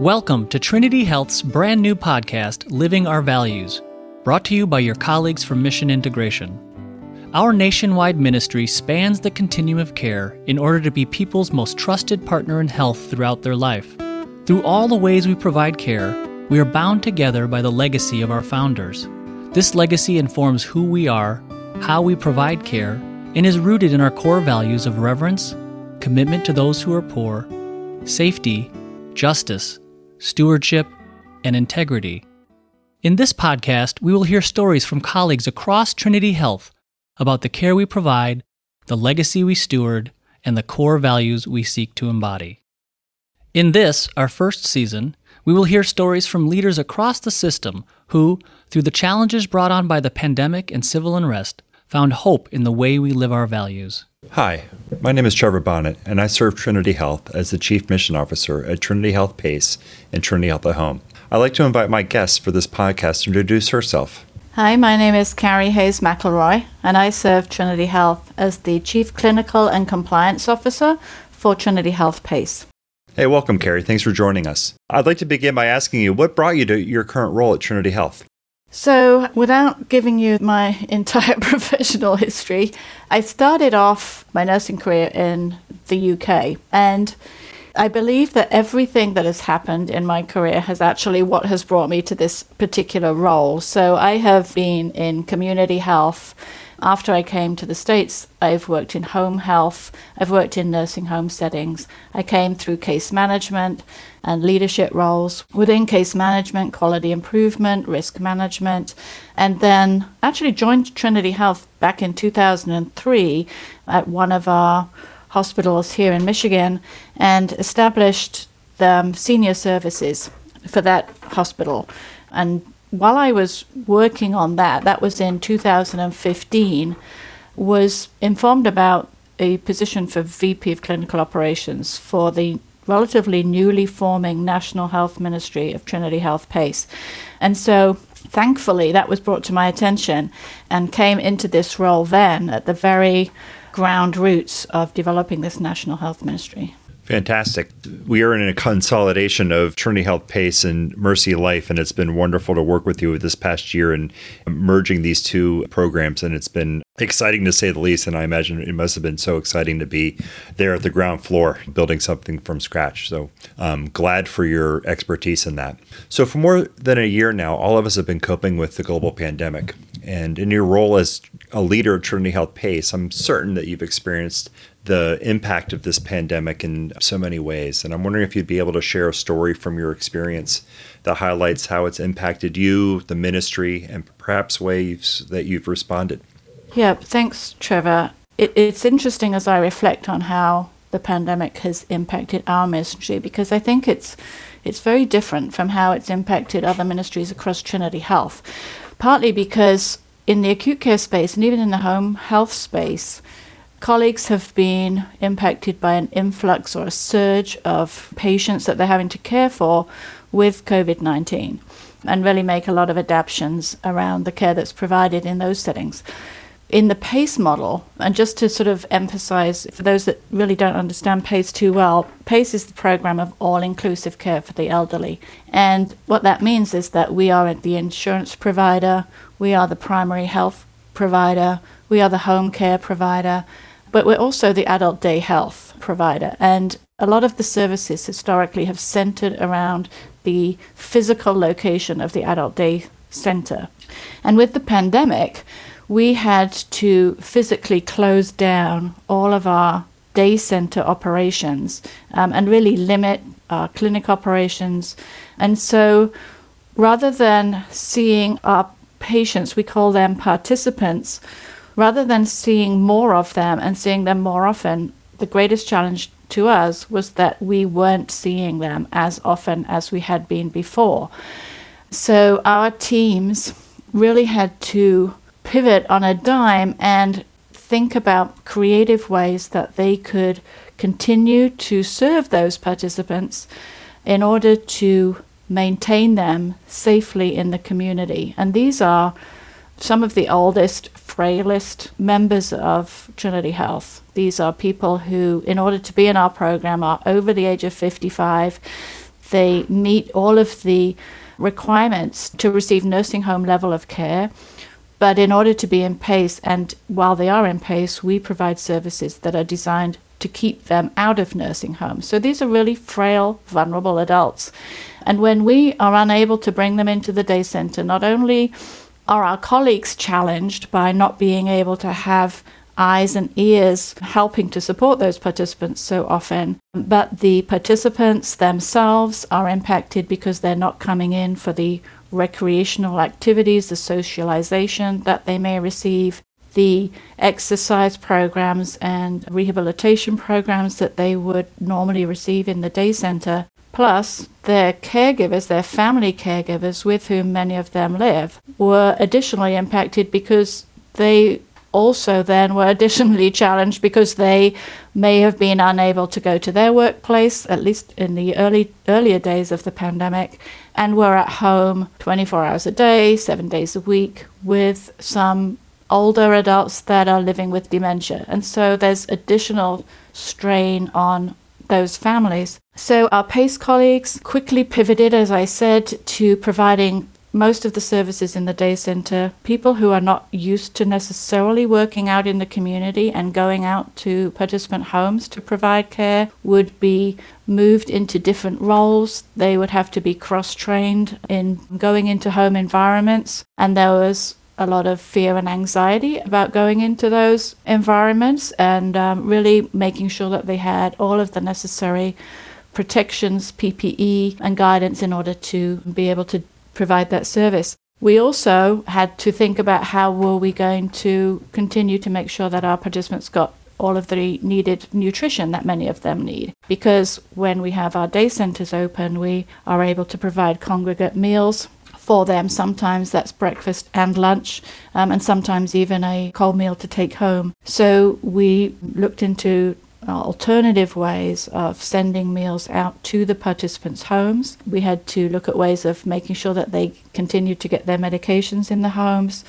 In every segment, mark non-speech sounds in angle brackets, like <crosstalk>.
Welcome to Trinity Health's brand new podcast, Living Our Values, brought to you by your colleagues from Mission Integration. Our nationwide ministry spans the continuum of care in order to be people's most trusted partner in health throughout their life. Through all the ways we provide care, we are bound together by the legacy of our founders. This legacy informs who we are, how we provide care, and is rooted in our core values of reverence, commitment to those who are poor, safety, justice, stewardship, and integrity. In this podcast, we will hear stories from colleagues across Trinity Health about the care we provide, the legacy we steward, and the core values we seek to embody. In this, our first season, we will hear stories from leaders across the system who, through the challenges brought on by the pandemic and civil unrest, found hope in the way we live our values. Hi, my name is Trevor Bonnet, and I serve Trinity Health as the Chief Mission Officer at Trinity Health PACE and Trinity Health at Home. I'd like to invite my guest for this podcast to introduce herself. Hi, my name is Carrie Hayes McElroy, and I serve Trinity Health as the Chief Clinical and Compliance Officer for Trinity Health PACE. Hey, welcome, Carrie. Thanks for joining us. I'd like to begin by asking you what brought you to your current role at Trinity Health? So, without giving you my <laughs> entire <laughs> professional history, I started off my nursing career in the UK. And I believe that everything that has happened in my career has actually what has brought me to this particular role. So, I have been in community health after I came to the States, I've worked in home health, I've worked in nursing home settings. I came through case management and leadership roles within case management, quality improvement, risk management, and then actually joined Trinity Health back in 2003 at one of our hospitals here in Michigan and established the senior services for that hospital. And while I was working on that, that was in 2015, was informed about a position for VP of Clinical Operations for the relatively newly forming National Health Ministry of Trinity Health PACE. And so thankfully that was brought to my attention and came into this role then at the very ground roots of developing this National Health Ministry. Fantastic. We are in a consolidation of Trinity Health Pace and Mercy Life, and it's been wonderful to work with you this past year and merging these two programs. And it's been exciting to say the least. And I imagine it must have been so exciting to be there at the ground floor building something from scratch. So I'm glad for your expertise in that. So, for more than a year now, all of us have been coping with the global pandemic. And in your role as a leader of Trinity Health Pace, I'm certain that you've experienced the impact of this pandemic in so many ways. And I'm wondering if you'd be able to share a story from your experience that highlights how it's impacted you, the ministry, and perhaps ways that you've responded. Yeah, thanks, Trevor. It, it's interesting as I reflect on how the pandemic has impacted our ministry because I think it's it's very different from how it's impacted other ministries across Trinity Health. Partly because in the acute care space and even in the home health space, colleagues have been impacted by an influx or a surge of patients that they're having to care for with COVID 19 and really make a lot of adaptations around the care that's provided in those settings. In the PACE model, and just to sort of emphasize for those that really don't understand PACE too well, PACE is the program of all inclusive care for the elderly. And what that means is that we are the insurance provider, we are the primary health provider, we are the home care provider, but we're also the adult day health provider. And a lot of the services historically have centered around the physical location of the adult day center. And with the pandemic, we had to physically close down all of our day center operations um, and really limit our clinic operations. And so rather than seeing our patients, we call them participants, rather than seeing more of them and seeing them more often, the greatest challenge to us was that we weren't seeing them as often as we had been before. So our teams really had to pivot on a dime and think about creative ways that they could continue to serve those participants in order to maintain them safely in the community. And these are some of the oldest, frailest members of Trinity Health. These are people who, in order to be in our program, are over the age of 55. They meet all of the requirements to receive nursing home level of care. But in order to be in PACE, and while they are in PACE, we provide services that are designed to keep them out of nursing homes. So these are really frail, vulnerable adults. And when we are unable to bring them into the day center, not only are our colleagues challenged by not being able to have eyes and ears helping to support those participants so often. But the participants themselves are impacted because they're not coming in for the recreational activities, the socialization that they may receive, the exercise programs and rehabilitation programs that they would normally receive in the day center. Plus, their caregivers, their family caregivers with whom many of them live, were additionally impacted because they also then were additionally <laughs> challenged because they may have been unable to go to their workplace, at least in the early earlier days of the pandemic, and were at home 24 hours a day, seven days a week, with some older adults that are living with dementia. And so there's additional strain on those families. So our PACE colleagues quickly pivoted, as I said, to providing most of the services in the day center, people who are not used to necessarily working out in the community and going out to participant homes to provide care would be moved into different roles. They would have to be cross trained in going into home environments. And there was a lot of fear and anxiety about going into those environments and um, really making sure that they had all of the necessary protections, PPE, and guidance in order to be able to provide that service. We also had to think about how were we going to continue to make sure that our participants got all of the needed nutrition that many of them need. Because when we have our day centers open, we are able to provide congregate meals for them. Sometimes that's breakfast and lunch, um, and sometimes even a cold meal to take home. So we looked into alternative ways of sending meals out to the participants' homes. We had to look at ways of making sure that they continued to get their medications in the homes.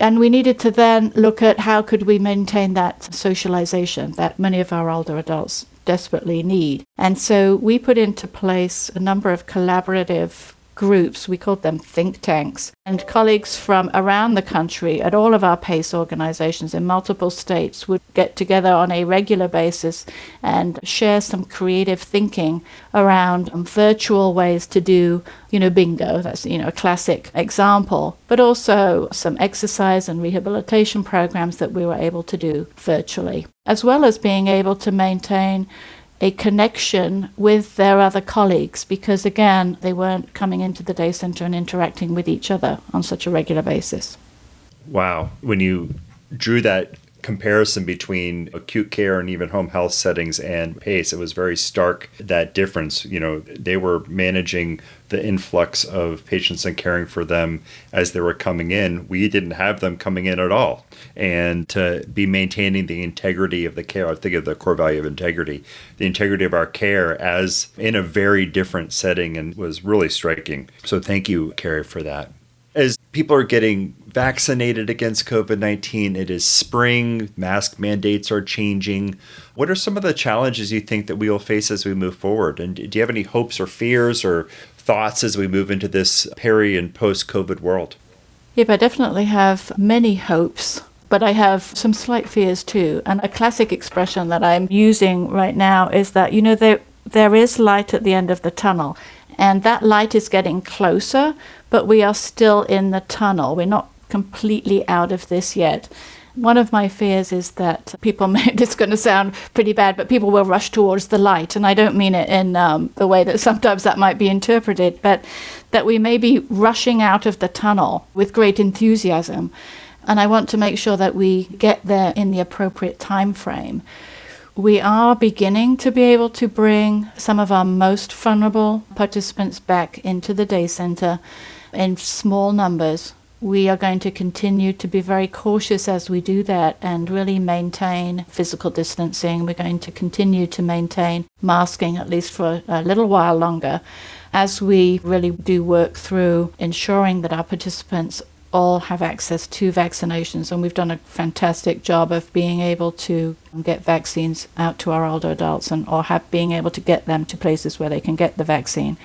And we needed to then look at how could we maintain that socialization that many of our older adults desperately need. And so we put into place a number of collaborative groups, we called them think tanks, and colleagues from around the country at all of our PACE organizations in multiple states would get together on a regular basis and share some creative thinking around um, virtual ways to do, you know, bingo, that's, you know, a classic example, but also some exercise and rehabilitation programs that we were able to do virtually, as well as being able to maintain a connection with their other colleagues because, again, they weren't coming into the day center and interacting with each other on such a regular basis. Wow. When you drew that comparison between acute care and even home health settings and PACE, it was very stark that difference. You know, they were managing the influx of patients and caring for them as they were coming in. We didn't have them coming in at all. And to be maintaining the integrity of the care, I think of the core value of integrity, the integrity of our care as in a very different setting and was really striking. So thank you, Carrie, for that. As people are getting vaccinated against COVID 19. It is spring, mask mandates are changing. What are some of the challenges you think that we will face as we move forward? And do you have any hopes or fears or thoughts as we move into this peri and post COVID world? Yep, I definitely have many hopes but I have some slight fears too. And a classic expression that I'm using right now is that, you know, there, there is light at the end of the tunnel, and that light is getting closer, but we are still in the tunnel. We're not completely out of this yet. One of my fears is that people <laughs> may, is going to sound pretty bad, but people will rush towards the light. And I don't mean it in um, the way that <laughs> sometimes that might be interpreted, but that we may be rushing out of the tunnel with great enthusiasm. And I want to make sure that we get there in the appropriate time frame. We are beginning to be able to bring some of our most vulnerable participants back into the day center in small numbers we are going to continue to be very cautious as we do that and really maintain physical distancing. We're going to continue to maintain masking at least for a little while longer as we really do work through ensuring that our participants all have access to vaccinations, and we've done a fantastic job of being able to get vaccines out to our older adults and or have being able to get them to places where they can get the vaccine.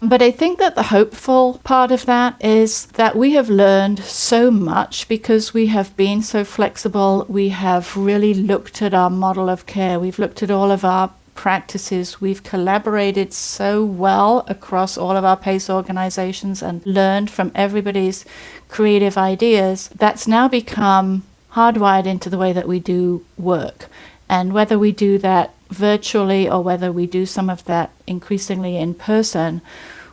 But I think that the hopeful part of that is that we have learned so much because we have been so flexible. We have really looked at our model of care. We've looked at all of our practices. We've collaborated so well across all of our PACE organizations and learned from everybody's creative ideas. That's now become hardwired into the way that we do work. And whether we do that virtually or whether we do some of that increasingly in person,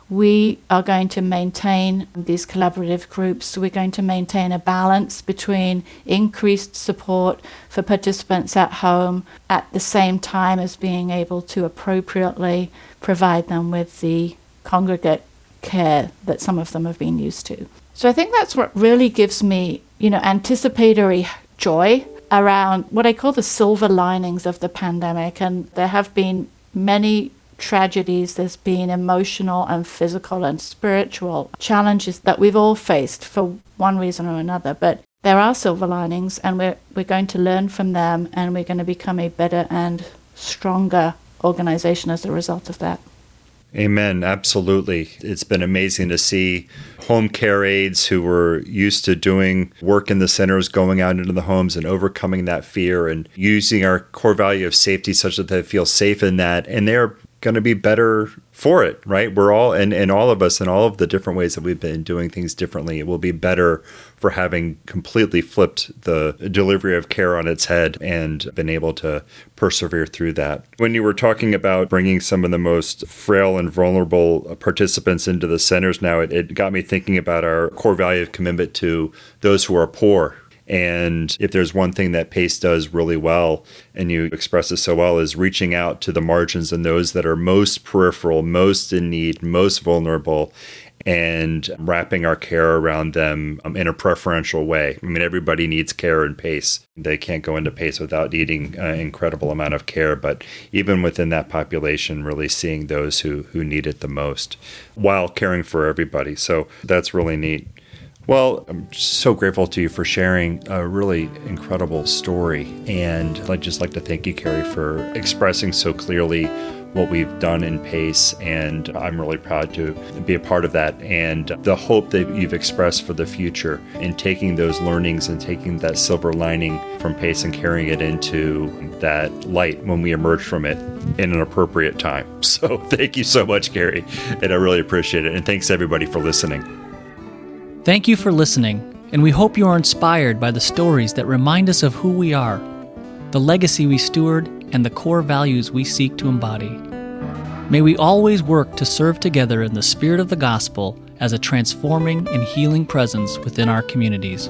we are going to maintain these collaborative groups. We're going to maintain a balance between increased support for participants at home at the same time as being able to appropriately provide them with the congregate care that some of them have been used to. So I think that's what really gives me, you know, anticipatory joy around what I call the silver linings of the pandemic. And there have been many tragedies, there's been emotional and physical and spiritual challenges that we've all faced for one reason or another. But there are silver linings, and we're, we're going to learn from them, and we're going to become a better and stronger organization as a result of that. Amen. Absolutely. It's been amazing to see home care aides who were used to doing work in the centers going out into the homes and overcoming that fear and using our core value of safety such that they feel safe in that. And they're going to be better for it, right? We're all, and, and all of us, in all of the different ways that we've been doing things differently, it will be better for having completely flipped the delivery of care on its head and been able to persevere through that. When you were talking about bringing some of the most frail and vulnerable participants into the centers now, it, it got me thinking about our core value of commitment to those who are poor and if there's one thing that PACE does really well, and you express it so well, is reaching out to the margins and those that are most peripheral, most in need, most vulnerable, and wrapping our care around them um, in a preferential way. I mean, everybody needs care and PACE. They can't go into PACE without needing an incredible amount of care, but even within that population, really seeing those who, who need it the most while caring for everybody. So that's really neat. Well, I'm so grateful to you for sharing a really incredible story. And I'd just like to thank you, Carrie, for expressing so clearly what we've done in PACE. And I'm really proud to be a part of that. And the hope that you've expressed for the future and taking those learnings and taking that silver lining from PACE and carrying it into that light when we emerge from it in an appropriate time. <laughs> So thank you so much, Carrie. And I really appreciate it. And thanks everybody for listening. Thank you for listening, and we hope you are inspired by the stories that remind us of who we are, the legacy we steward, and the core values we seek to embody. May we always work to serve together in the spirit of the gospel as a transforming and healing presence within our communities.